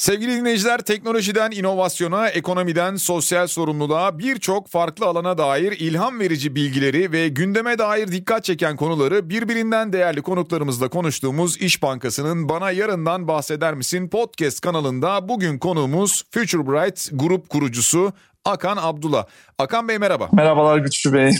Sevgili dinleyiciler teknolojiden inovasyona, ekonomiden sosyal sorumluluğa birçok farklı alana dair ilham verici bilgileri ve gündeme dair dikkat çeken konuları birbirinden değerli konuklarımızla konuştuğumuz İş Bankası'nın Bana Yarından Bahseder Misin podcast kanalında bugün konuğumuz Future Bright grup kurucusu Akan Abdullah. Akan Bey merhaba. Merhabalar Güçlü Bey.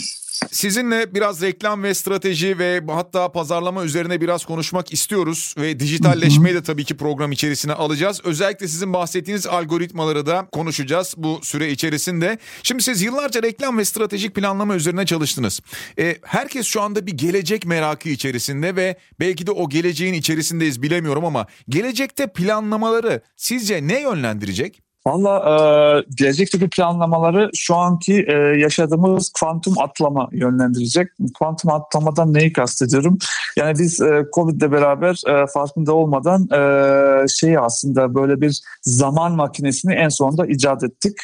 Sizinle biraz reklam ve strateji ve hatta pazarlama üzerine biraz konuşmak istiyoruz ve dijitalleşmeyi de tabii ki program içerisine alacağız. Özellikle sizin bahsettiğiniz algoritmaları da konuşacağız bu süre içerisinde. Şimdi siz yıllarca reklam ve stratejik planlama üzerine çalıştınız. E, herkes şu anda bir gelecek merakı içerisinde ve belki de o geleceğin içerisindeyiz bilemiyorum ama gelecekte planlamaları sizce ne yönlendirecek? Valla e, gelecekteki planlamaları şu anki e, yaşadığımız kuantum atlama yönlendirecek. Kuantum atlamadan neyi kastediyorum? Yani biz e, Covid ile beraber e, farkında olmadan e, şey aslında böyle bir zaman makinesini en sonunda icat ettik.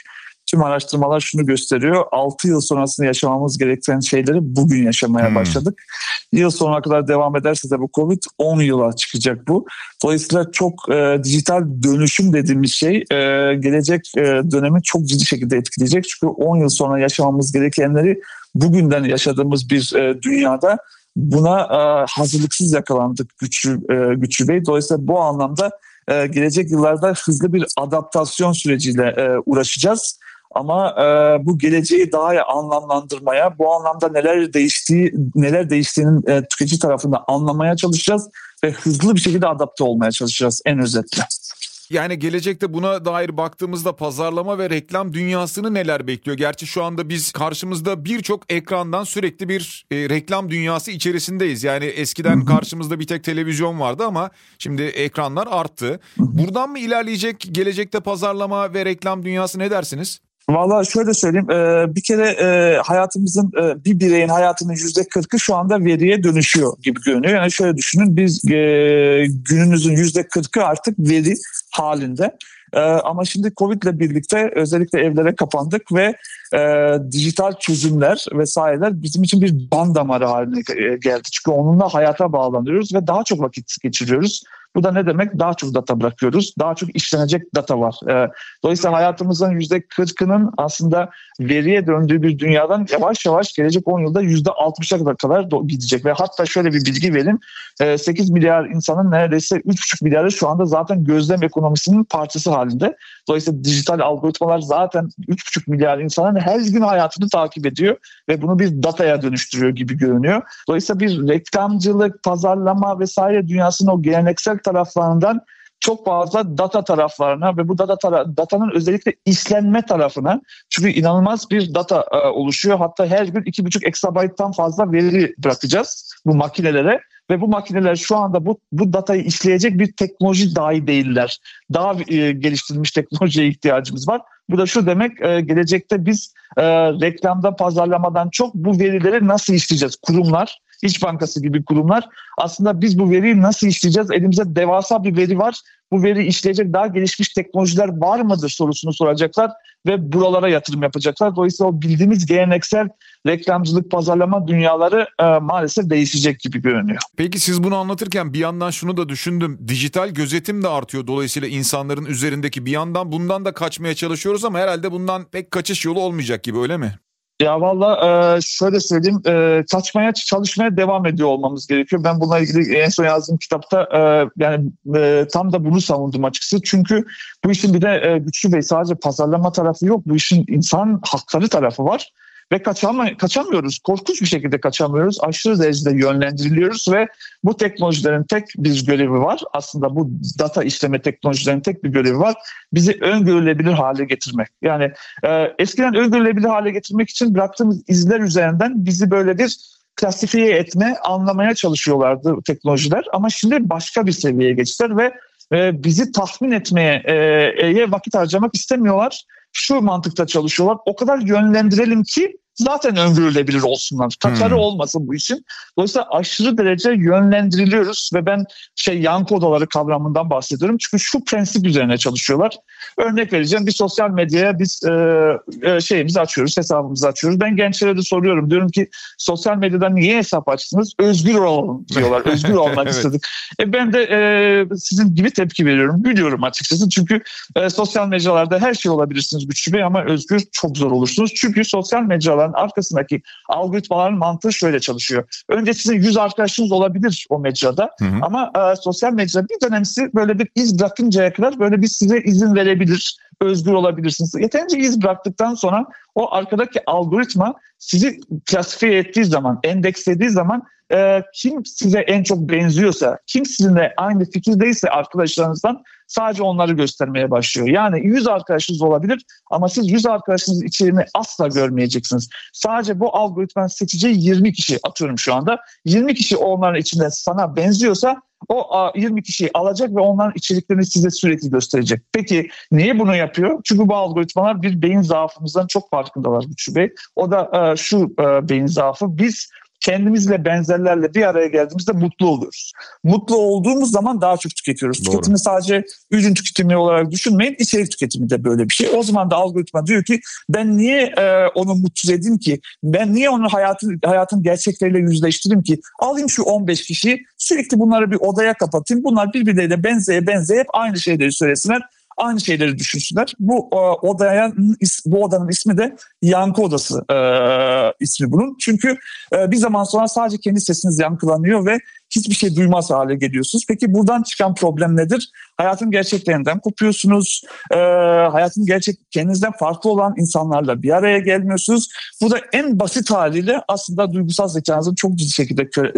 Tüm araştırmalar şunu gösteriyor. 6 yıl sonrasında yaşamamız gereken şeyleri bugün yaşamaya hmm. başladık. Yıl sonuna kadar devam ederse de bu Covid 10 yıla çıkacak bu. Dolayısıyla çok e, dijital dönüşüm dediğimiz şey e, gelecek e, dönemi çok ciddi şekilde etkileyecek. Çünkü 10 yıl sonra yaşamamız gerekenleri bugünden yaşadığımız bir e, dünyada buna e, hazırlıksız yakalandık güçlü, e, güçlü Bey. Dolayısıyla bu anlamda e, gelecek yıllarda hızlı bir adaptasyon süreciyle e, uğraşacağız. Ama e, bu geleceği daha anlamlandırmaya, bu anlamda neler değiştiği, neler değiştiğinin e, tüketici tarafında anlamaya çalışacağız ve hızlı bir şekilde adapte olmaya çalışacağız en özetle. Yani gelecekte buna dair baktığımızda pazarlama ve reklam dünyasını neler bekliyor? Gerçi şu anda biz karşımızda birçok ekrandan sürekli bir e, reklam dünyası içerisindeyiz. Yani eskiden karşımızda bir tek televizyon vardı ama şimdi ekranlar arttı. Buradan mı ilerleyecek gelecekte pazarlama ve reklam dünyası ne dersiniz? Valla şöyle söyleyeyim e, bir kere e, hayatımızın e, bir bireyin hayatının yüzde kırkı şu anda veriye dönüşüyor gibi görünüyor. Yani şöyle düşünün biz gününüzün yüzde kırkı artık veri halinde. Ama şimdi Covid ile birlikte özellikle evlere kapandık ve e, dijital çözümler vesaireler bizim için bir ban damarı haline geldi. Çünkü onunla hayata bağlanıyoruz ve daha çok vakit geçiriyoruz. Bu da ne demek? Daha çok data bırakıyoruz. Daha çok işlenecek data var. E, dolayısıyla hayatımızın %40'ının aslında veriye döndüğü bir dünyadan yavaş yavaş gelecek 10 yılda %60'a kadar gidecek. Ve hatta şöyle bir bilgi vereyim. E, 8 milyar insanın neredeyse 3,5 milyarı şu anda zaten gözlem ekonomisinin parçası halinde. Dolayısıyla dijital algoritmalar zaten 3,5 milyar insanın her gün hayatını takip ediyor ve bunu bir dataya dönüştürüyor gibi görünüyor. Dolayısıyla bir reklamcılık, pazarlama vesaire dünyasının o geleneksel taraflarından çok fazla data taraflarına ve bu data tara- datanın özellikle işlenme tarafına çünkü inanılmaz bir data e, oluşuyor. Hatta her gün 2,5 exabyte'tan fazla veri bırakacağız bu makinelere ve bu makineler şu anda bu bu datayı işleyecek bir teknoloji dahi değiller. Daha e, geliştirilmiş teknolojiye ihtiyacımız var. Bu da şu demek e, gelecekte biz e, reklamda pazarlamadan çok bu verileri nasıl işleyeceğiz? Kurumlar, İş Bankası gibi kurumlar aslında biz bu veriyi nasıl işleyeceğiz? Elimizde devasa bir veri var. Bu veri işleyecek daha gelişmiş teknolojiler var mıdır sorusunu soracaklar ve buralara yatırım yapacaklar. Dolayısıyla o bildiğimiz geleneksel reklamcılık, pazarlama dünyaları e, maalesef değişecek gibi görünüyor. Peki siz bunu anlatırken bir yandan şunu da düşündüm. Dijital gözetim de artıyor dolayısıyla insanların üzerindeki bir yandan bundan da kaçmaya çalışıyoruz ama herhalde bundan pek kaçış yolu olmayacak gibi öyle mi? Ya valla e, şöyle söyleyeyim e, çalışmaya devam ediyor olmamız gerekiyor. Ben bununla ilgili en son yazdığım kitapta e, yani tam da bunu savundum açıkçası. Çünkü bu işin bir de güçlü ve sadece pazarlama tarafı yok. Bu işin insan hakları tarafı var ve kaçama, kaçamıyoruz. Korkunç bir şekilde kaçamıyoruz. Aşırı derecede yönlendiriliyoruz ve bu teknolojilerin tek bir görevi var. Aslında bu data işleme teknolojilerin tek bir görevi var. Bizi öngörülebilir hale getirmek. Yani e, eskiden öngörülebilir hale getirmek için bıraktığımız izler üzerinden bizi böyle bir klasifiye etme, anlamaya çalışıyorlardı teknolojiler. Ama şimdi başka bir seviyeye geçtiler ve e, bizi tahmin etmeye e, vakit harcamak istemiyorlar şu mantıkta çalışıyorlar. O kadar yönlendirelim ki zaten öngörülebilir olsunlar. Kaçarı hmm. olmasın bu işin. Dolayısıyla aşırı derece yönlendiriliyoruz ve ben şey yankı odaları kavramından bahsediyorum. Çünkü şu prensip üzerine çalışıyorlar. Örnek vereceğim bir sosyal medyaya biz e, e, şeyimizi açıyoruz, hesabımızı açıyoruz. Ben gençlere de soruyorum. Diyorum ki sosyal medyadan niye hesap açtınız? Özgür olalım diyorlar. Özgür olmak evet. istedik. E, ben de e, sizin gibi tepki veriyorum. Gülüyorum açıkçası. Çünkü e, sosyal mecralarda her şey olabilirsiniz Güçlü Bey ama özgür çok zor olursunuz. Çünkü sosyal mecraların arkasındaki algoritmaların mantığı şöyle çalışıyor. Önce sizin yüz arkadaşınız olabilir o mecrada hı hı. ama e, sosyal mecra bir dönemsi böyle bir iz bırakıncaya kadar böyle bir size izin verebilir özgür olabilirsiniz. Yeterince iz bıraktıktan sonra o arkadaki algoritma sizi klasifiye ettiği zaman, endekslediği zaman e, kim size en çok benziyorsa, kim sizinle aynı fikirdeyse arkadaşlarınızdan sadece onları göstermeye başlıyor. Yani 100 arkadaşınız olabilir ama siz 100 arkadaşınızın içeriğini asla görmeyeceksiniz. Sadece bu algoritmanın seçeceği 20 kişi atıyorum şu anda. 20 kişi onların içinde sana benziyorsa o 20 kişiyi alacak ve onların içeriklerini size sürekli gösterecek. Peki niye bunu yapıyor? Çünkü bu algoritmalar bir beyin zaafımızdan çok farkındalar Güçlü Bey. O da e, şu e, beyin zaafı. Biz kendimizle benzerlerle bir araya geldiğimizde mutlu oluyoruz. Mutlu olduğumuz zaman daha çok tüketiyoruz. Doğru. Tüketimi sadece ürün tüketimi olarak düşünmeyin. içerik tüketimi de böyle bir şey. O zaman da algoritma diyor ki ben niye e, onu mutsuz edeyim ki? Ben niye onu hayatın hayatın gerçekleriyle yüzleştireyim ki? Alayım şu 15 kişi sürekli bunları bir odaya kapatayım. Bunlar birbirleriyle benzeye benzeye hep aynı şeyleri söylesinler aynı şeyleri düşünsünler. Bu e, odaya bu odanın ismi de yankı odası e, ismi bunun. Çünkü e, bir zaman sonra sadece kendi sesiniz yankılanıyor ve hiçbir şey duymaz hale geliyorsunuz. Peki buradan çıkan problem nedir? Hayatın gerçeklerinden kopuyorsunuz. E, hayatın gerçek kendinizden farklı olan insanlarla bir araya gelmiyorsunuz. Bu da en basit haliyle aslında duygusal zekanızın çok ciddi şekilde kör,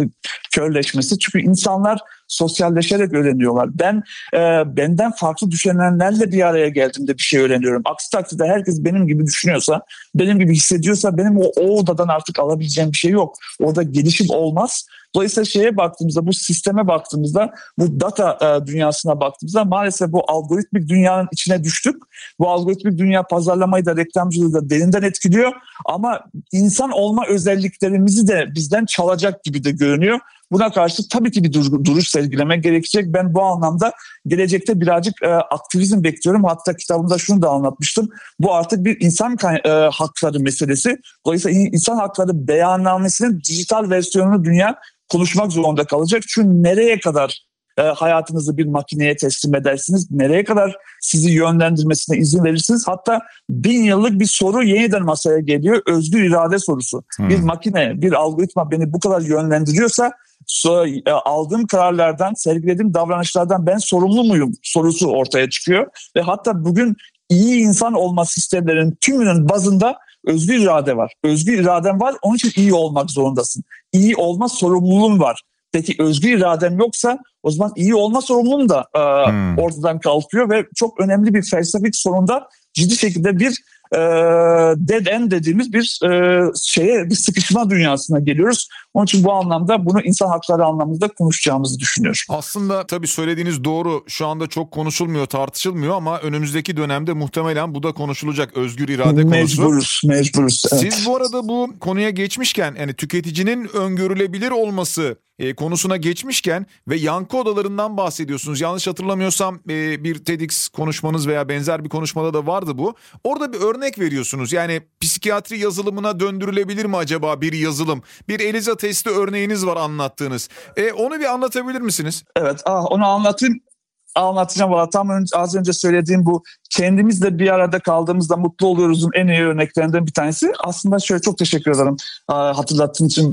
körleşmesi. Çünkü insanlar sosyalleşerek öğreniyorlar. Ben e, benden farklı düşünenlerle bir araya geldiğimde bir şey öğreniyorum. Aksi takdirde herkes benim gibi düşünüyorsa, benim gibi hissediyorsa benim o, o odadan artık alabileceğim bir şey yok. Orada gelişim olmaz. Dolayısıyla şeye baktığımızda, bu sisteme baktığımızda, bu data e, dünyasına baktığımızda maalesef bu algoritmik dünyanın içine düştük. Bu algoritmik dünya pazarlamayı da reklamcılığı da derinden etkiliyor. Ama insan olma özelliklerimizi de bizden çalacak gibi de görünüyor. Buna karşı tabii ki bir duruş sergilemek gerekecek. Ben bu anlamda gelecekte birazcık e, aktivizm bekliyorum. Hatta kitabımda şunu da anlatmıştım. Bu artık bir insan e, hakları meselesi. Dolayısıyla insan hakları beyannamesinin dijital versiyonunu dünya konuşmak zorunda kalacak. Çünkü nereye kadar e, hayatınızı bir makineye teslim edersiniz? Nereye kadar sizi yönlendirmesine izin verirsiniz? Hatta bin yıllık bir soru yeniden masaya geliyor. Özgür irade sorusu. Hmm. Bir makine, bir algoritma beni bu kadar yönlendiriyorsa aldığım kararlardan, sergilediğim davranışlardan ben sorumlu muyum sorusu ortaya çıkıyor. Ve hatta bugün iyi insan olma sistemlerinin tümünün bazında özgür irade var. Özgür iraden var onun için iyi olmak zorundasın. İyi olma sorumluluğun var. Peki özgür iradem yoksa o zaman iyi olma sorumluluğum da e, hmm. ortadan kalkıyor ve çok önemli bir felsefik sorunda ciddi şekilde bir e, dead end dediğimiz bir e, şeye bir sıkışma dünyasına geliyoruz. Onun için bu anlamda bunu insan hakları anlamında konuşacağımızı düşünüyorum. Aslında tabii söylediğiniz doğru. Şu anda çok konuşulmuyor, tartışılmıyor ama önümüzdeki dönemde muhtemelen bu da konuşulacak özgür irade konusu. Mecburuz, mecburuz. Evet. Siz bu arada bu konuya geçmişken yani tüketicinin öngörülebilir olması e, konusuna geçmişken ve yankı odalarından bahsediyorsunuz. Yanlış hatırlamıyorsam e, bir TEDx konuşmanız veya benzer bir konuşmada da vardı bu. Orada bir örnek veriyorsunuz. Yani psikiyatri yazılımına döndürülebilir mi acaba bir yazılım? Bir Eliza testi örneğiniz var anlattığınız. E, onu bir anlatabilir misiniz? Evet ah, onu anlatayım anlatacağım valla tam önce, az önce söylediğim bu kendimizle bir arada kaldığımızda mutlu oluyoruzun en iyi örneklerinden bir tanesi. Aslında şöyle çok teşekkür ederim hatırlattığınız için,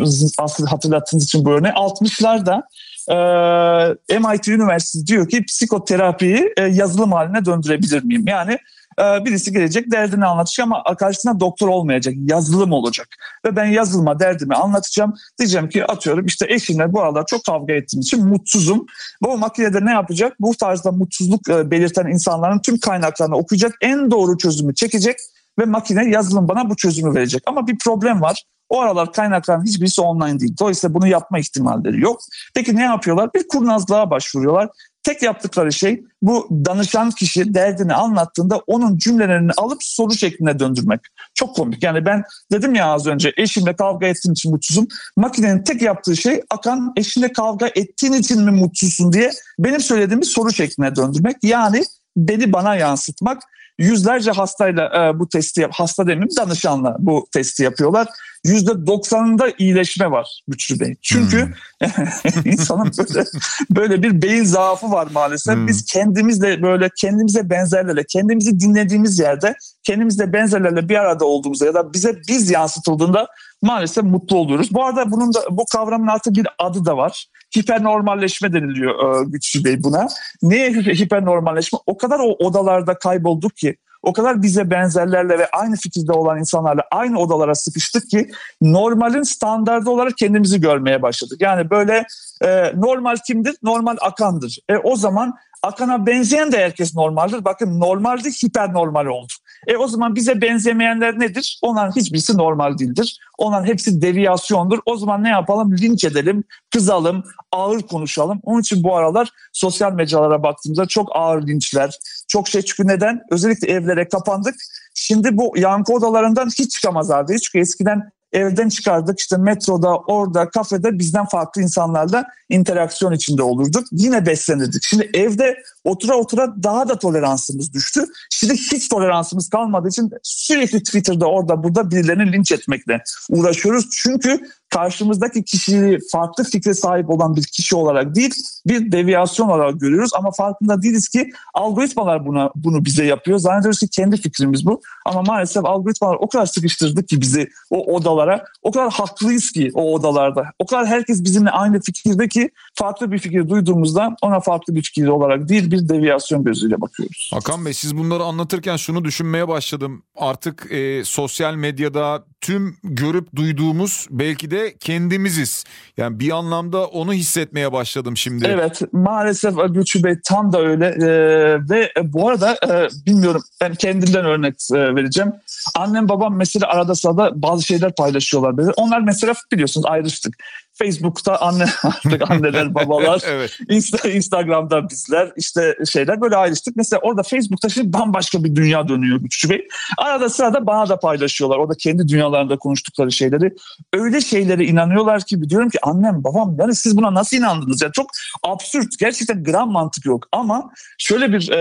hatırlattığınız için bu örneği. 60'larda e, MIT Üniversitesi diyor ki psikoterapiyi e, yazılım haline döndürebilir miyim? Yani ee, birisi gelecek derdini anlatacak ama karşısında doktor olmayacak. Yazılım olacak. Ve ben yazılıma derdimi anlatacağım. Diyeceğim ki atıyorum işte eşimle bu aralar çok kavga ettiğim için mutsuzum. Bu makinede ne yapacak? Bu tarzda mutsuzluk e, belirten insanların tüm kaynaklarını okuyacak. En doğru çözümü çekecek ve makine yazılım bana bu çözümü verecek. Ama bir problem var. O aralar kaynakların hiçbirisi online değil. Dolayısıyla bunu yapma ihtimalleri yok. Peki ne yapıyorlar? Bir kurnazlığa başvuruyorlar tek yaptıkları şey bu danışan kişi derdini anlattığında onun cümlelerini alıp soru şekline döndürmek. Çok komik. Yani ben dedim ya az önce eşimle kavga ettiğim için mutsuzum. Makinenin tek yaptığı şey akan eşinle kavga ettiğin için mi mutsuzsun diye benim söylediğimi soru şekline döndürmek. Yani beni bana yansıtmak. Yüzlerce hastayla e, bu testi hasta demeyeyim danışanla bu testi yapıyorlar. %90'ında iyileşme var Güçlü Bey. Çünkü hmm. insanın böyle, böyle bir beyin zaafı var maalesef. Hmm. Biz kendimizle böyle kendimize benzerlerle, kendimizi dinlediğimiz yerde kendimizle benzerlerle bir arada olduğumuzda ya da bize biz yansıtıldığında maalesef mutlu oluyoruz. Bu arada bunun da bu kavramın artık bir adı da var. Hipernormalleşme deniliyor e, Güçlü Bey buna. Niye hipernormalleşme? O kadar o odalarda kaybolduk ki o kadar bize benzerlerle ve aynı fikirde olan insanlarla aynı odalara sıkıştık ki normalin standardı olarak kendimizi görmeye başladık. Yani böyle e, normal kimdir? Normal akandır. E, o zaman akana benzeyen de herkes normaldir. Bakın normaldi hiper normal oldu. E o zaman bize benzemeyenler nedir? Onların hiçbirisi normal değildir. Onların hepsi deviyasyondur. O zaman ne yapalım? Linç edelim, kızalım, ağır konuşalım. Onun için bu aralar sosyal mecralara baktığımızda çok ağır linçler, çok şey çünkü neden? Özellikle evlere kapandık. Şimdi bu yankı odalarından hiç çıkamaz haldeyız. Çünkü eskiden evden çıkardık işte metroda orada kafede bizden farklı insanlarla interaksiyon içinde olurduk. Yine beslenirdik. Şimdi evde otura otura daha da toleransımız düştü. Şimdi hiç toleransımız kalmadığı için sürekli Twitter'da orada burada birilerini linç etmekle uğraşıyoruz. Çünkü karşımızdaki kişiyi farklı fikre sahip olan bir kişi olarak değil bir deviyasyon olarak görüyoruz ama farkında değiliz ki algoritmalar buna bunu bize yapıyor. Zannediyoruz ki kendi fikrimiz bu ama maalesef algoritmalar o kadar sıkıştırdı ki bizi o odalara. O kadar haklıyız ki o odalarda. O kadar herkes bizimle aynı fikirde ki farklı bir fikir duyduğumuzda ona farklı bir fikir olarak değil bir deviyasyon gözüyle bakıyoruz. Hakan Bey siz bunları anlatırken şunu düşünmeye başladım. Artık e, sosyal medyada tüm görüp duyduğumuz belki de kendimiziz. Yani bir anlamda onu hissetmeye başladım şimdi. Evet maalesef Gülçü Bey tam da öyle ee, ve bu arada e, bilmiyorum ben kendimden örnek e, vereceğim. Annem babam mesela arada sırada bazı şeyler paylaşıyorlar. Onlar mesela biliyorsunuz ayrıştık. Facebook'ta anne artık anneler babalar evet. Insta, Instagram'da bizler işte şeyler böyle ayrıştık. Mesela orada Facebook'ta şimdi bambaşka bir dünya dönüyor Güçlü Bey. Arada sırada bana da paylaşıyorlar. Orada kendi dünyalarında konuştukları şeyleri. Öyle şeylere inanıyorlar ki diyorum ki annem babam yani siz buna nasıl inandınız? Yani çok absürt. Gerçekten gram mantık yok. Ama şöyle bir e,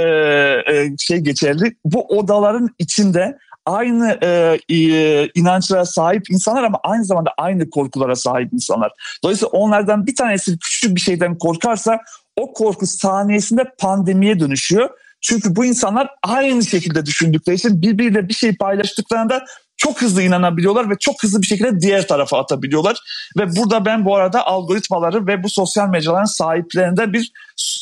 e, şey geçerli. Bu odaların içinde aynı e, e, inançlara sahip insanlar ama aynı zamanda aynı korkulara sahip insanlar. Dolayısıyla onlardan bir tanesi küçük bir şeyden korkarsa o korku saniyesinde pandemiye dönüşüyor. Çünkü bu insanlar aynı şekilde düşündükleri için birbiriyle bir şey paylaştıklarında çok hızlı inanabiliyorlar ve çok hızlı bir şekilde diğer tarafa atabiliyorlar. Ve burada ben bu arada algoritmaları ve bu sosyal mecraların sahiplerinde bir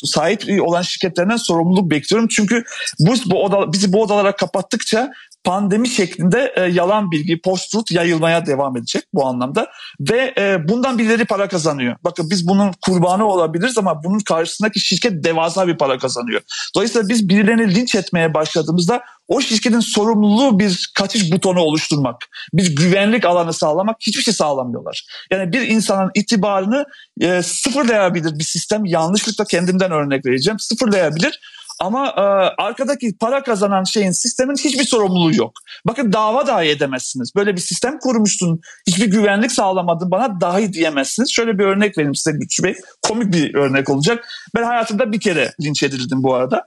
sahip olan şirketlerinden sorumluluk bekliyorum. Çünkü bu, bu oda, bizi bu odalara kapattıkça pandemi şeklinde e, yalan bilgi, post-truth yayılmaya devam edecek bu anlamda. Ve e, bundan birileri para kazanıyor. Bakın biz bunun kurbanı olabiliriz ama bunun karşısındaki şirket devasa bir para kazanıyor. Dolayısıyla biz birilerini linç etmeye başladığımızda o şirketin sorumluluğu bir kaçış butonu oluşturmak, bir güvenlik alanı sağlamak hiçbir şey sağlamıyorlar. Yani bir insanın itibarını e, sıfırlayabilir bir sistem. Yanlışlıkla kendimden örnek vereceğim. Sıfırlayabilir ama e, arkadaki para kazanan şeyin sistemin hiçbir sorumluluğu yok. Bakın dava dahi edemezsiniz. Böyle bir sistem kurmuşsun. Hiçbir güvenlik sağlamadın bana dahi diyemezsiniz. Şöyle bir örnek vereyim size Güçlü Bey. Komik bir örnek olacak. Ben hayatımda bir kere linç edildim bu arada.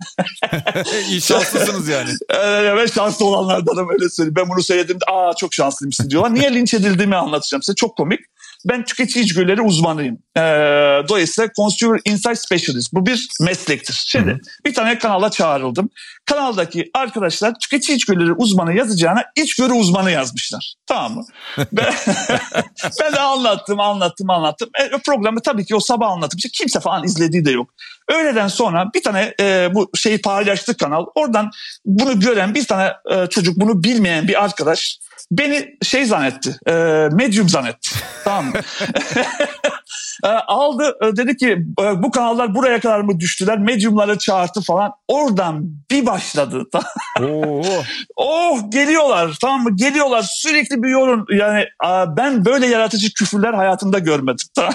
İyi şanslısınız yani. Evet ben şanslı olanlardanım öyle söyleyeyim. Ben bunu söylediğimde aa çok şanslıymışsın diyorlar. Niye linç edildiğimi anlatacağım size. Çok komik. Ben tüketici içgörüleri uzmanıyım. Ee, dolayısıyla Consumer Insight Specialist. Bu bir meslektir. Şimdi Hı-hı. bir tane kanala çağrıldım. Kanaldaki arkadaşlar tüketici içgörüleri uzmanı yazacağına içgörü uzmanı yazmışlar. Tamam mı? ben, ben de anlattım, anlattım, anlattım. E, programı tabii ki o sabah anlattım. İşte kimse falan izlediği de yok. Öğleden sonra bir tane e, bu şeyi paylaştık kanal. Oradan bunu gören bir tane e, çocuk, bunu bilmeyen bir arkadaş beni şey zannetti, e, medium zannetti. tamam mı? e, aldı e, dedi ki e, bu kanallar buraya kadar mı düştüler? Mediumları çağırdı falan. Oradan bir başladı. oh geliyorlar tamam mı? Geliyorlar sürekli bir yorum. Yani ben böyle yaratıcı küfürler hayatımda görmedim.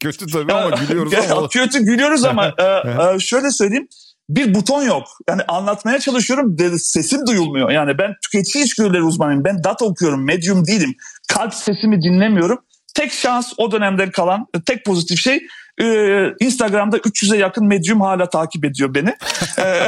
kötü tabii ama gülüyoruz ama. kötü gülüyoruz ama şöyle söyleyeyim bir buton yok. Yani anlatmaya çalışıyorum sesim duyulmuyor. Yani ben tüketici içgörüleri uzmanıyım. Ben data okuyorum, medium değilim. Kalp sesimi dinlemiyorum. Tek şans o dönemden kalan tek pozitif şey e, Instagram'da 300'e yakın medyum hala takip ediyor beni. E,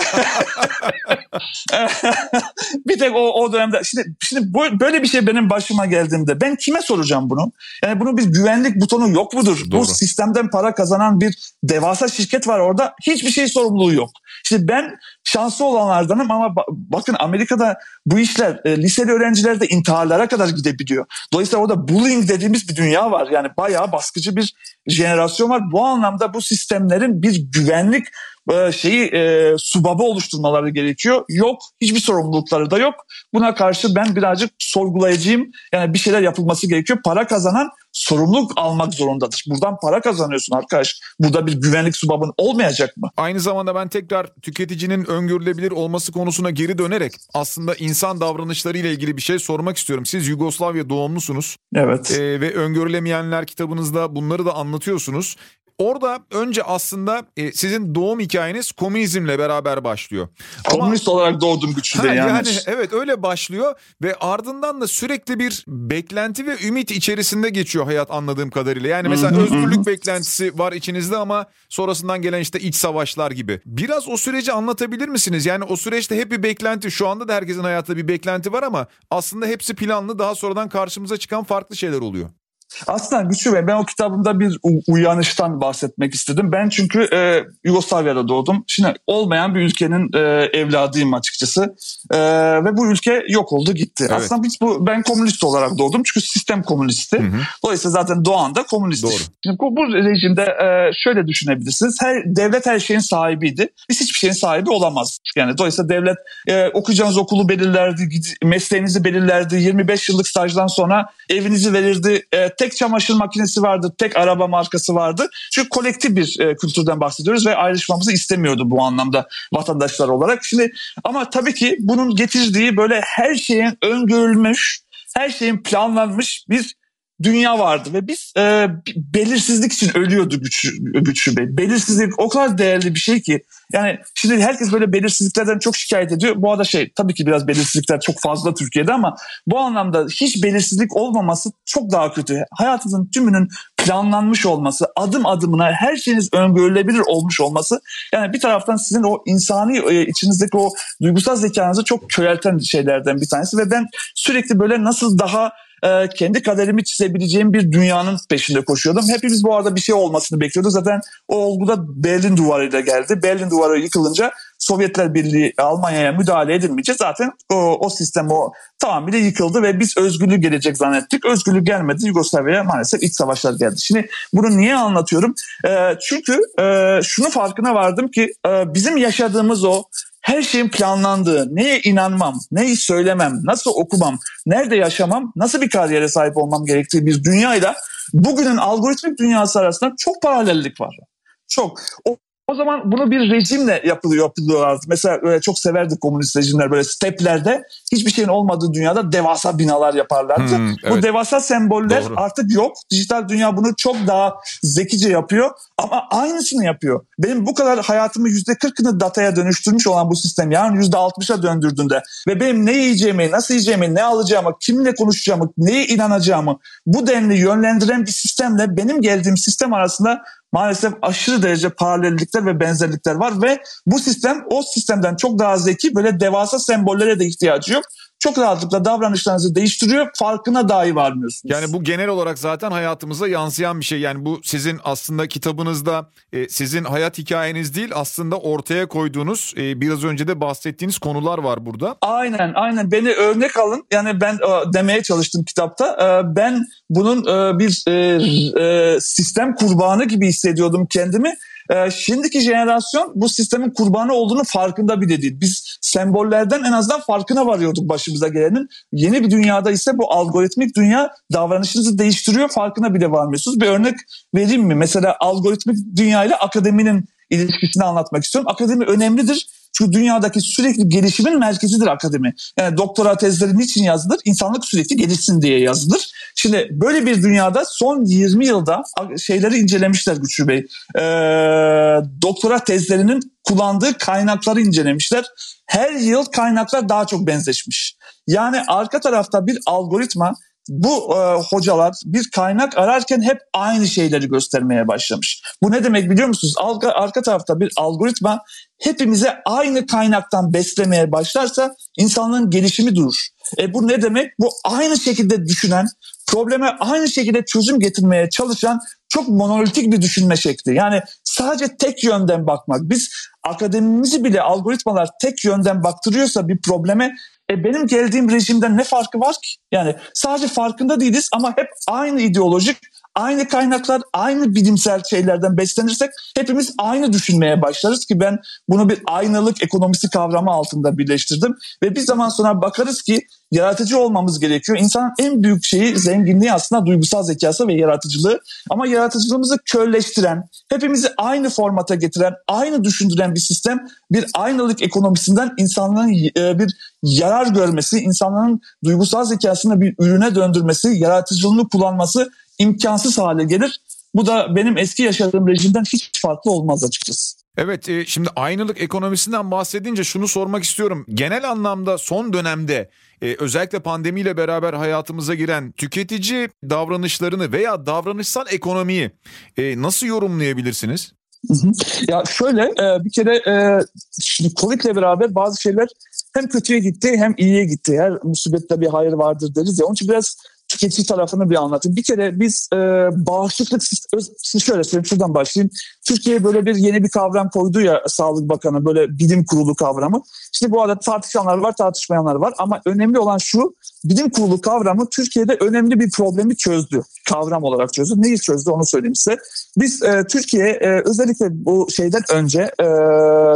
bir tek o, o dönemde şimdi, şimdi böyle bir şey benim başıma geldiğimde ben kime soracağım bunu? Yani bunun bir güvenlik butonu yok mudur? Doğru. Bu sistemden para kazanan bir devasa şirket var orada. Hiçbir şey sorumluluğu yok. İşte ben şanslı olanlardanım ama bakın Amerika'da bu işler e, liseli öğrencilerde intiharlara kadar gidebiliyor. Dolayısıyla orada bullying dediğimiz bir dünya var. Yani bayağı baskıcı bir jenerasyon var. Bu anlamda bu sistemlerin bir güvenlik e, şeyi e, subabı oluşturmaları gerekiyor. Yok, hiçbir sorumlulukları da yok. Buna karşı ben birazcık sorgulayacağım. Yani bir şeyler yapılması gerekiyor. Para kazanan sorumluluk almak zorundadır. Buradan para kazanıyorsun arkadaş. Burada bir güvenlik subabın olmayacak mı? Aynı zamanda ben tekrar tüketicinin öngörülebilir olması konusuna geri dönerek aslında insan davranışları ile ilgili bir şey sormak istiyorum. Siz Yugoslavya doğumlusunuz. Evet. Ee, ve öngörülemeyenler kitabınızda bunları da anlatıyorsunuz. Orada önce aslında e, sizin doğum hikayeniz komünizmle beraber başlıyor. Komünist Ama, olarak doğdum güçlüde yani. Yani evet öyle başlıyor ve ardından da sürekli bir beklenti ve ümit içerisinde geçiyor hayat anladığım kadarıyla. Yani mesela özgürlük beklentisi var içinizde ama sonrasından gelen işte iç savaşlar gibi. Biraz o süreci anlatabilir misiniz? Yani o süreçte hep bir beklenti şu anda da herkesin hayatında bir beklenti var ama aslında hepsi planlı daha sonradan karşımıza çıkan farklı şeyler oluyor. Aslında Güçlü Bey ben o kitabımda bir uyanıştan bahsetmek istedim. Ben çünkü e, Yugoslavya'da doğdum. Şimdi olmayan bir ülkenin e, evladıyım açıkçası. E, ve bu ülke yok oldu gitti. Evet. Aslında biz bu ben komünist olarak doğdum. Çünkü sistem komünisti. Hı hı. Dolayısıyla zaten doğan da komünist. Doğru. Şimdi bu, bu rejimde e, şöyle düşünebilirsiniz. Her devlet her şeyin sahibiydi. Biz hiçbir şeyin sahibi olamaz. Yani dolayısıyla devlet e, okuyacağınız okulu belirlerdi, mesleğinizi belirlerdi. 25 yıllık stajdan sonra evinizi verirdi. E, tek çamaşır makinesi vardı, tek araba markası vardı. Çünkü kolektif bir e, kültürden bahsediyoruz ve ayrışmamızı istemiyordu bu anlamda vatandaşlar olarak. Şimdi ama tabii ki bunun getirdiği böyle her şeyin öngörülmüş, her şeyin planlanmış bir dünya vardı ve biz e, belirsizlik için ölüyordu güç, güçlü bey. Belirsizlik o kadar değerli bir şey ki yani şimdi herkes böyle belirsizliklerden çok şikayet ediyor. Bu arada şey tabii ki biraz belirsizlikler çok fazla Türkiye'de ama bu anlamda hiç belirsizlik olmaması çok daha kötü. Hayatınızın tümünün planlanmış olması, adım adımına her şeyiniz öngörülebilir olmuş olması yani bir taraftan sizin o insani e, içinizdeki o duygusal zekanızı çok körelten şeylerden bir tanesi ve ben sürekli böyle nasıl daha e, kendi kaderimi çizebileceğim bir dünyanın peşinde koşuyordum. Hepimiz bu arada bir şey olmasını bekliyorduk. Zaten o olgu da Berlin duvarıyla geldi. Berlin duvarı yıkılınca Sovyetler Birliği Almanya'ya müdahale edilmeyince zaten o, o sistem o tamamıyla yıkıldı ve biz özgürlük gelecek zannettik. Özgürlük gelmedi. Yugoslavya'ya maalesef iç savaşlar geldi. Şimdi bunu niye anlatıyorum? E, çünkü e, şunu farkına vardım ki e, bizim yaşadığımız o her şeyin planlandığı, neye inanmam, neyi söylemem, nasıl okumam, nerede yaşamam, nasıl bir kariyere sahip olmam gerektiği bir dünyayla bugünün algoritmik dünyası arasında çok paralellik var. Çok. O o zaman bunu bir rejimle yapılıyor, yapılıyorlardı. Mesela öyle çok severdik komünist rejimler böyle steplerde hiçbir şeyin olmadığı dünyada devasa binalar yaparlardı. Hmm, evet. Bu devasa semboller Doğru. artık yok. Dijital dünya bunu çok daha zekice yapıyor ama aynısını yapıyor. Benim bu kadar hayatımı yüzde kırkını dataya dönüştürmüş olan bu sistem yarın yüzde altmışa döndürdüğünde ve benim ne yiyeceğimi, nasıl yiyeceğimi, ne alacağımı, kimle konuşacağımı, neye inanacağımı bu denli yönlendiren bir sistemle benim geldiğim sistem arasında maalesef aşırı derece paralellikler ve benzerlikler var ve bu sistem o sistemden çok daha zeki böyle devasa sembollere de ihtiyacı yok çok rahatlıkla davranışlarınızı değiştiriyor. Farkına dahi varmıyorsunuz. Yani bu genel olarak zaten hayatımıza yansıyan bir şey. Yani bu sizin aslında kitabınızda e, sizin hayat hikayeniz değil aslında ortaya koyduğunuz e, biraz önce de bahsettiğiniz konular var burada. Aynen aynen beni örnek alın. Yani ben e, demeye çalıştım kitapta. Ben bunun bir sistem kurbanı gibi hissediyordum kendimi. E, şimdiki jenerasyon bu sistemin kurbanı olduğunu farkında bile değil. Biz sembollerden en azından farkına varıyorduk başımıza gelenin. Yeni bir dünyada ise bu algoritmik dünya davranışınızı değiştiriyor farkına bile varmıyorsunuz. Bir örnek vereyim mi? Mesela algoritmik dünya ile akademinin ilişkisini anlatmak istiyorum. Akademi önemlidir. Çünkü dünyadaki sürekli gelişimin merkezidir akademi. Yani doktora tezleri niçin yazılır? İnsanlık sürekli gelişsin diye yazılır. Şimdi böyle bir dünyada son 20 yılda şeyleri incelemişler Güçlü Bey. Ee, doktora tezlerinin kullandığı kaynakları incelemişler. Her yıl kaynaklar daha çok benzeşmiş. Yani arka tarafta bir algoritma bu e, hocalar bir kaynak ararken hep aynı şeyleri göstermeye başlamış. Bu ne demek biliyor musunuz? Arka, arka tarafta bir algoritma hepimize aynı kaynaktan beslemeye başlarsa insanlığın gelişimi durur. E bu ne demek? Bu aynı şekilde düşünen, probleme aynı şekilde çözüm getirmeye çalışan çok monolitik bir düşünme şekli. Yani sadece tek yönden bakmak. Biz akademimizi bile algoritmalar tek yönden baktırıyorsa bir probleme e benim geldiğim rejimden ne farkı var ki? Yani sadece farkında değiliz ama hep aynı ideolojik, aynı kaynaklar, aynı bilimsel şeylerden beslenirsek hepimiz aynı düşünmeye başlarız ki ben bunu bir aynalık ekonomisi kavramı altında birleştirdim. Ve bir zaman sonra bakarız ki yaratıcı olmamız gerekiyor. İnsanın en büyük şeyi zenginliği aslında duygusal zekası ve yaratıcılığı. Ama yaratıcılığımızı körleştiren, hepimizi aynı formata getiren, aynı düşündüren bir sistem bir aynalık ekonomisinden insanların e, bir yarar görmesi, insanların duygusal zekasını bir ürüne döndürmesi, yaratıcılığını kullanması imkansız hale gelir. Bu da benim eski yaşadığım rejimden hiç farklı olmaz açıkçası. Evet e, şimdi aynılık ekonomisinden bahsedince şunu sormak istiyorum. Genel anlamda son dönemde e, özellikle pandemiyle beraber hayatımıza giren tüketici davranışlarını veya davranışsal ekonomiyi e, nasıl yorumlayabilirsiniz? Ya şöyle bir kere şimdi Covid ile beraber bazı şeyler hem kötüye gitti hem iyiye gitti. Her musibette bir hayır vardır deriz ya. Onun için biraz tüketici tarafını bir anlatayım. Bir kere biz e, bağışıklık şöyle söyleyeyim şuradan başlayayım. Türkiye böyle bir yeni bir kavram koydu ya Sağlık Bakanı böyle bilim kurulu kavramı. İşte bu arada tartışanlar var tartışmayanlar var ama önemli olan şu bilim kurulu kavramı Türkiye'de önemli bir problemi çözdü. Kavram olarak çözdü. Neyi çözdü onu söyleyeyim size. Biz e, Türkiye e, özellikle bu şeyden önce e,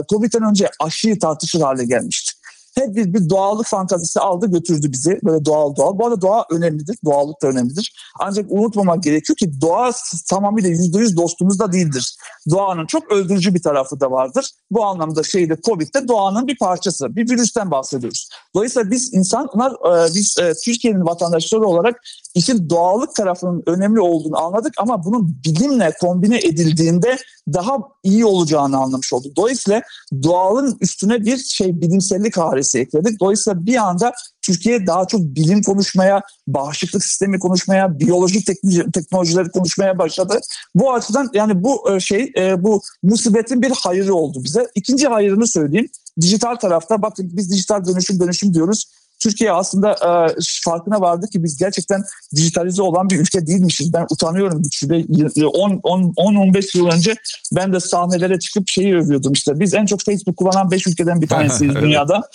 Covid'den önce aşıyı tartışır hale gelmişti hep bir, bir doğallık fantazisi aldı götürdü bizi böyle doğal doğal. Bu arada doğa önemlidir, doğallık da önemlidir. Ancak unutmamak gerekiyor ki doğa tamamıyla yüzde yüz dostumuz da değildir. Doğanın çok öldürücü bir tarafı da vardır. Bu anlamda şeyde Covid'de doğanın bir parçası, bir virüsten bahsediyoruz. Dolayısıyla biz insanlar, e, biz e, Türkiye'nin vatandaşları olarak işin doğallık tarafının önemli olduğunu anladık ama bunun bilimle kombine edildiğinde daha iyi olacağını anlamış olduk. Dolayısıyla doğalın üstüne bir şey bilimsellik harisi ekledik. Dolayısıyla bir anda Türkiye daha çok bilim konuşmaya, bağışıklık sistemi konuşmaya, biyolojik teknolojileri konuşmaya başladı. Bu açıdan yani bu e, şey e, bu musibetin bir hayırı oldu bize. İkinci hayırını söyleyeyim. Dijital tarafta bakın biz dijital dönüşüm dönüşüm diyoruz. Türkiye aslında e, farkına vardı ki biz gerçekten dijitalize olan bir ülke değilmişiz. Ben utanıyorum güçlü 10-15 yıl önce ben de sahnelere çıkıp şeyi övüyordum işte. Biz en çok Facebook kullanan 5 ülkeden bir tanesiyiz dünyada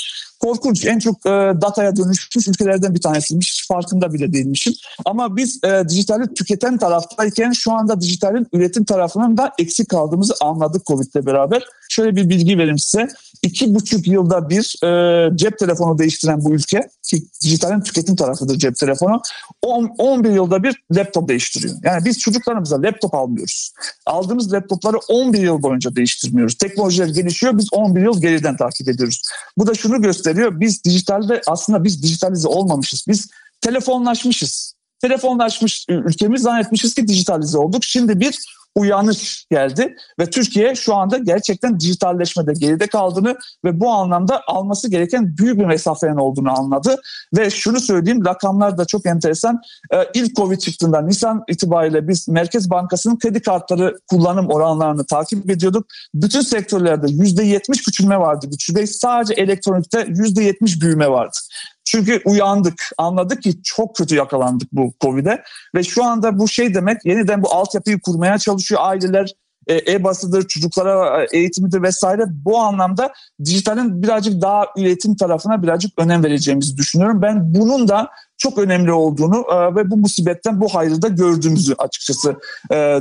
korkunç. En çok e, dataya dönüşmüş ülkelerden bir tanesiymiş. Farkında bile değilmişim. Ama biz e, dijitali tüketen taraftayken şu anda dijitalin üretim tarafının da eksik kaldığımızı anladık Covid'le beraber. Şöyle bir bilgi vereyim size. İki buçuk yılda bir e, cep telefonu değiştiren bu ülke ki dijitalin tüketim tarafıdır cep telefonu. 11 yılda bir laptop değiştiriyor. Yani biz çocuklarımıza laptop almıyoruz. Aldığımız laptopları 11 yıl boyunca değiştirmiyoruz. Teknolojiler gelişiyor biz 11 yıl geriden takip ediyoruz. Bu da şunu gösteriyor. Biz dijitalde aslında biz dijitalize olmamışız. Biz telefonlaşmışız. Telefonlaşmış ülkemiz zannetmişiz ki dijitalize olduk. Şimdi bir uyanış geldi ve Türkiye şu anda gerçekten dijitalleşmede geride kaldığını ve bu anlamda alması gereken büyük bir mesafenin olduğunu anladı ve şunu söyleyeyim rakamlar da çok enteresan. Ee, ilk Covid çıktığında Nisan itibariyle biz Merkez Bankası'nın kredi kartları kullanım oranlarını takip ediyorduk. Bütün sektörlerde %70 küçülme vardı bey. Sadece elektronikte %70 büyüme vardı. Çünkü uyandık, anladık ki çok kötü yakalandık bu Covid'e ve şu anda bu şey demek yeniden bu altyapıyı kurmaya çalışıyor aileler, e, e-basıdır, çocuklara e, eğitimidir vesaire. Bu anlamda dijitalin birazcık daha üretim tarafına birazcık önem vereceğimizi düşünüyorum. Ben bunun da çok önemli olduğunu e, ve bu musibetten bu hayrı da gördüğümüzü açıkçası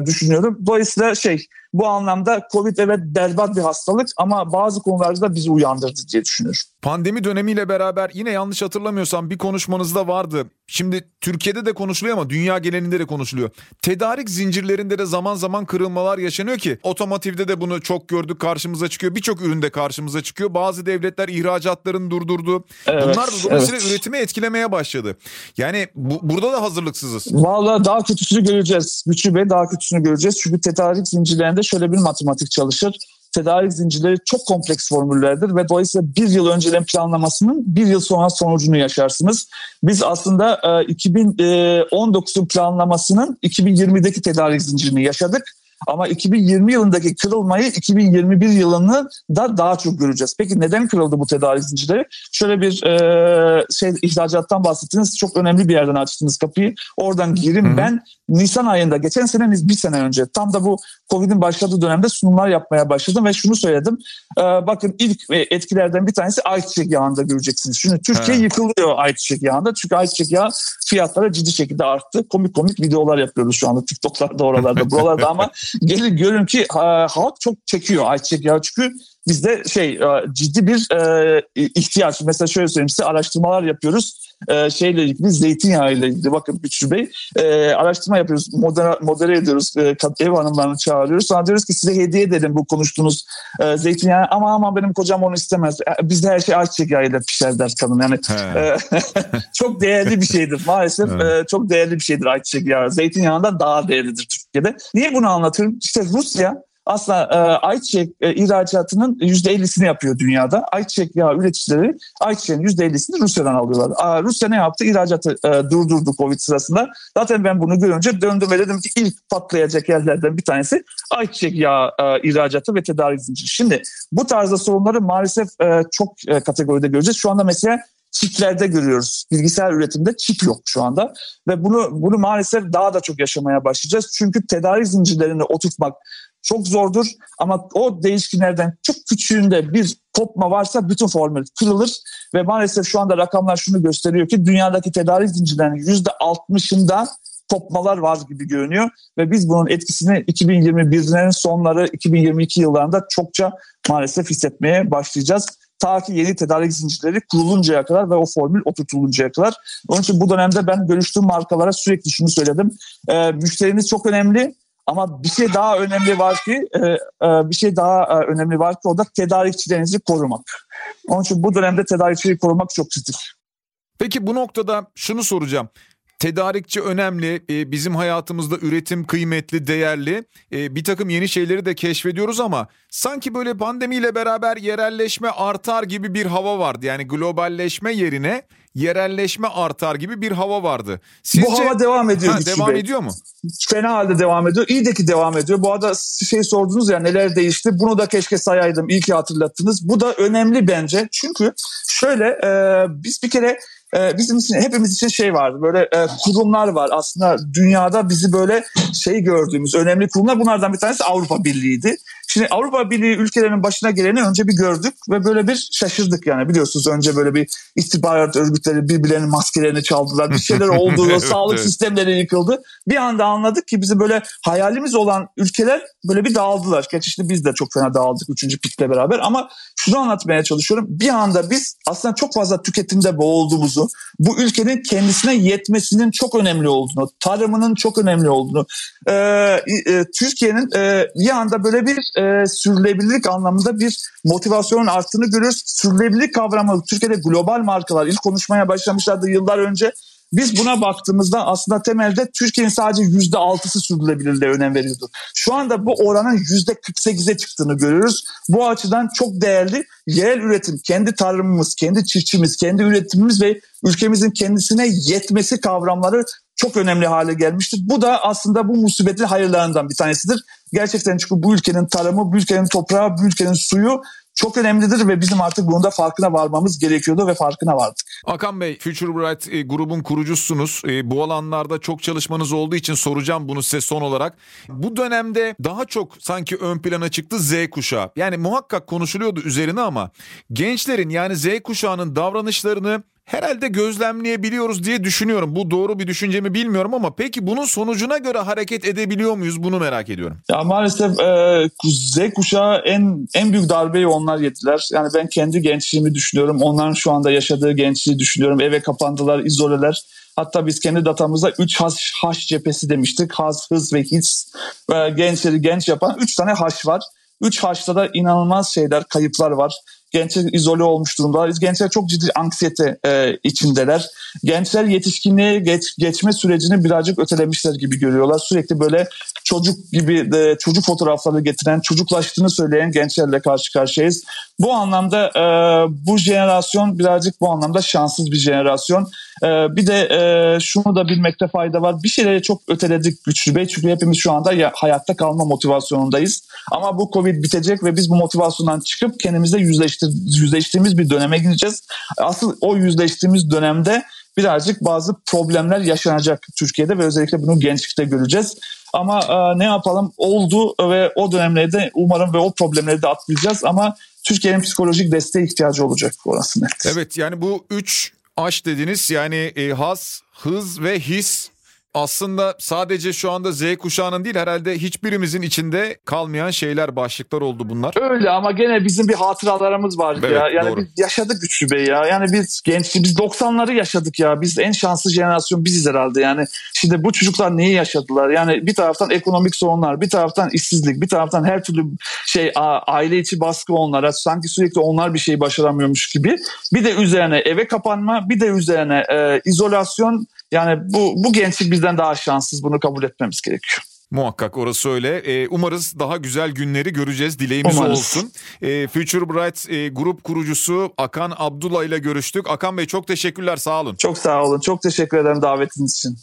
düşünüyorum. Dolayısıyla şey Bu anlamda Covid evet berbat bir hastalık ama bazı konularda da bizi uyandırdı diye düşünüyorum. Pandemi dönemiyle beraber yine yanlış hatırlamıyorsam bir konuşmanızda vardı. Şimdi Türkiye'de de konuşuluyor ama dünya genelinde de konuşuluyor. Tedarik zincirlerinde de zaman zaman kırılmalar yaşanıyor ki otomotivde de bunu çok gördük karşımıza çıkıyor. Birçok üründe karşımıza çıkıyor. Bazı devletler ihracatlarını durdurdu. Evet, Bunlar da dolayısıyla evet. üretimi etkilemeye başladı. Yani bu, burada da hazırlıksızız. Vallahi daha kötüsünü göreceğiz. Güçlü Bey daha kötüsünü göreceğiz. Çünkü tedarik zincirlerinde şöyle bir matematik çalışır. Tedarik zincirleri çok kompleks formüllerdir ve dolayısıyla bir yıl önceden planlamasının bir yıl sonra sonucunu yaşarsınız. Biz aslında e, 2019'un planlamasının 2020'deki tedarik zincirini yaşadık. Ama 2020 yılındaki kırılmayı 2021 yılını da daha çok göreceğiz. Peki neden kırıldı bu tedarik zincirleri? Şöyle bir e, şey ihracattan bahsettiniz. Çok önemli bir yerden açtınız kapıyı. Oradan girin. Ben Nisan ayında geçen sene bir sene önce tam da bu Covid'in başladığı dönemde sunumlar yapmaya başladım ve şunu söyledim. E, bakın ilk etkilerden bir tanesi ayçiçek yağında göreceksiniz. Şimdi Türkiye He. yıkılıyor ayçiçek yağında. Çünkü ayçiçek yağı fiyatları ciddi şekilde arttı. Komik komik videolar yapıyoruz şu anda TikTok'larda oralarda buralarda ama gelin görün ki e, halk çok çekiyor ayçiçek yağı. Çünkü bizde şey e, ciddi bir e, ihtiyaç. Mesela şöyle söyleyeyim size araştırmalar yapıyoruz. E, şeyle ilgili zeytinyağı ile ilgili. Bakın Güçlü Bey araştırma yapıyoruz modere, modere ediyoruz. Ev hanımlarını çağırıyoruz. Sonra diyoruz ki size hediye edelim bu konuştuğunuz zeytinyağı. Ama ama benim kocam onu istemez. Bizde her şey ayçiçek yağıyla pişer der kadın. Yani çok değerli bir şeydir. Maalesef Evet. çok değerli bir şeydir ayçiçek yağı. Zeytinyağından daha değerlidir Türkiye'de. Niye bunu anlatıyorum? İşte Rusya aslında e, ayçiçek e, ihracatının %50'sini yapıyor dünyada. Ayçiçek yağı üreticileri ayçiçeğin %50'sini Rusya'dan alıyorlar. Aa, Rusya ne yaptı? İhracatı e, durdurdu Covid sırasında. Zaten ben bunu görünce döndüm ve dedim ki ilk patlayacak yerlerden bir tanesi ayçiçek yağı e, ihracatı ve tedarik zinciri. Şimdi bu tarzda sorunları maalesef e, çok e, kategoride göreceğiz. Şu anda mesela çiplerde görüyoruz. Bilgisayar üretiminde çip yok şu anda ve bunu bunu maalesef daha da çok yaşamaya başlayacağız. Çünkü tedarik zincirlerini oturtmak çok zordur ama o değişkenlerden çok küçüğünde bir kopma varsa bütün formül kırılır ve maalesef şu anda rakamlar şunu gösteriyor ki dünyadaki tedarik zincirlerinin %60'ında kopmalar var gibi görünüyor ve biz bunun etkisini 2021'lerin sonları 2022 yıllarında çokça maalesef hissetmeye başlayacağız. Ta ki yeni tedarik zincirleri kuruluncaya kadar ve o formül oturtuluncaya kadar. Onun için bu dönemde ben görüştüğüm markalara sürekli şunu söyledim. Ee, müşteriniz çok önemli ama bir şey daha önemli var ki e, e, bir şey daha e, önemli var ki o da tedarikçilerinizi korumak. Onun için bu dönemde tedarikçileri korumak çok kritik. Peki bu noktada şunu soracağım. Tedarikçi önemli, e, bizim hayatımızda üretim kıymetli, değerli. E, Bir takım yeni şeyleri de keşfediyoruz ama sanki böyle pandemiyle beraber yerelleşme artar gibi bir hava vardı. Yani globalleşme yerine yerelleşme artar gibi bir hava vardı. Sizce... Bu hava devam ediyor. Ha, devam Bey. ediyor mu? Fena halde devam ediyor. İyi de ki devam ediyor. Bu arada şey sordunuz ya neler değişti. Bunu da keşke sayaydım. İyi ki hatırlattınız. Bu da önemli bence. Çünkü şöyle e, biz bir kere e, bizim için hepimiz için şey vardı. Böyle e, kurumlar var. Aslında dünyada bizi böyle şey gördüğümüz önemli kurumlar. Bunlardan bir tanesi Avrupa Birliği'ydi. Şimdi Avrupa Birliği ülkelerinin başına geleni önce bir gördük ve böyle bir şaşırdık yani biliyorsunuz önce böyle bir istihbarat örgütleri birbirlerinin maskelerini çaldılar. Bir şeyler oldu, Evet, sağlık evet. sistemleri yıkıldı. Bir anda anladık ki bizim böyle hayalimiz olan ülkeler böyle bir dağıldılar. Gerçi işte biz de çok fena dağıldık üçüncü pikle beraber ama şunu anlatmaya çalışıyorum. Bir anda biz aslında çok fazla tüketimde boğulduğumuzu, bu ülkenin kendisine yetmesinin çok önemli olduğunu, tarımının çok önemli olduğunu, e, e, Türkiye'nin e, bir anda böyle bir e, sürdürülebilirlik anlamında bir motivasyonun arttığını görüyoruz. Sürdürülebilirlik kavramı Türkiye'de global markalar ilk konuşmaya başlamışlardı yıllar önce. Biz buna baktığımızda aslında temelde Türkiye'nin sadece yüzde altısı sürdürülebilirliğe önem veriyordu. Şu anda bu oranın yüzde 48'e çıktığını görüyoruz. Bu açıdan çok değerli yerel üretim, kendi tarımımız, kendi çiftçimiz, kendi üretimimiz ve ülkemizin kendisine yetmesi kavramları çok önemli hale gelmiştir. Bu da aslında bu musibetin hayırlarından bir tanesidir. Gerçekten çünkü bu ülkenin tarımı, bu ülkenin toprağı, bu ülkenin suyu çok önemlidir ve bizim artık bunun da farkına varmamız gerekiyordu ve farkına vardık. Hakan Bey, Future Bright e, grubun kurucusunuz. E, bu alanlarda çok çalışmanız olduğu için soracağım bunu size son olarak. Bu dönemde daha çok sanki ön plana çıktı Z kuşağı. Yani muhakkak konuşuluyordu üzerine ama gençlerin yani Z kuşağının davranışlarını herhalde gözlemleyebiliyoruz diye düşünüyorum. Bu doğru bir düşünce mi bilmiyorum ama peki bunun sonucuna göre hareket edebiliyor muyuz bunu merak ediyorum. Ya maalesef e, Z kuşağı en en büyük darbeyi onlar yediler. Yani ben kendi gençliğimi düşünüyorum. Onların şu anda yaşadığı gençliği düşünüyorum. Eve kapandılar, izoleler. Hatta biz kendi datamızda 3 haş, haş cephesi demiştik. Haz, hız ve his. E, gençleri genç yapan 3 tane haş var. 3 haşta da inanılmaz şeyler, kayıplar var. Gençler izole olmuş durumdalar. Gençler çok ciddi anksiyete e, içindeler. Gençler yetişkinliğe geç, geçme sürecini birazcık ötelemişler gibi görüyorlar. Sürekli böyle çocuk gibi e, çocuk fotoğrafları getiren, çocuklaştığını söyleyen gençlerle karşı karşıyayız. Bu anlamda e, bu jenerasyon birazcık bu anlamda şanssız bir jenerasyon. E, bir de e, şunu da bilmekte fayda var. Bir şeyleri çok öteledik Güçlü Bey. Çünkü hepimiz şu anda ya, hayatta kalma motivasyonundayız. Ama bu Covid bitecek ve biz bu motivasyondan çıkıp kendimizle yüzleştir, yüzleştiğimiz bir döneme gireceğiz. Asıl o yüzleştiğimiz dönemde birazcık bazı problemler yaşanacak Türkiye'de ve özellikle bunu gençlikte göreceğiz. Ama e, ne yapalım oldu ve o dönemlerde umarım ve o problemleri de atlayacağız ama Türkiye'nin psikolojik desteğe ihtiyacı olacak orası net. Evet yani bu üç aş dediniz yani e, has, hız ve his aslında sadece şu anda Z kuşağının değil herhalde hiçbirimizin içinde kalmayan şeyler başlıklar oldu bunlar. Öyle ama gene bizim bir hatıralarımız var Evet, ya. Yani doğru. biz yaşadık Güçlü Bey ya. Yani biz genç biz 90'ları yaşadık ya. Biz en şanslı jenerasyon biziz herhalde. Yani şimdi bu çocuklar neyi yaşadılar? Yani bir taraftan ekonomik sorunlar, bir taraftan işsizlik, bir taraftan her türlü şey aile içi baskı onlara. Sanki sürekli onlar bir şey başaramıyormuş gibi. Bir de üzerine eve kapanma, bir de üzerine e, izolasyon. Yani bu bu gençlik bizden daha şanssız. Bunu kabul etmemiz gerekiyor. Muhakkak orası öyle. Ee, umarız daha güzel günleri göreceğiz. Dileğimiz Umarız. olsun. Ee, Future Bright e, grup kurucusu Akan Abdullah ile görüştük. Akan Bey çok teşekkürler sağ olun. Çok sağ olun. Çok teşekkür ederim davetiniz için.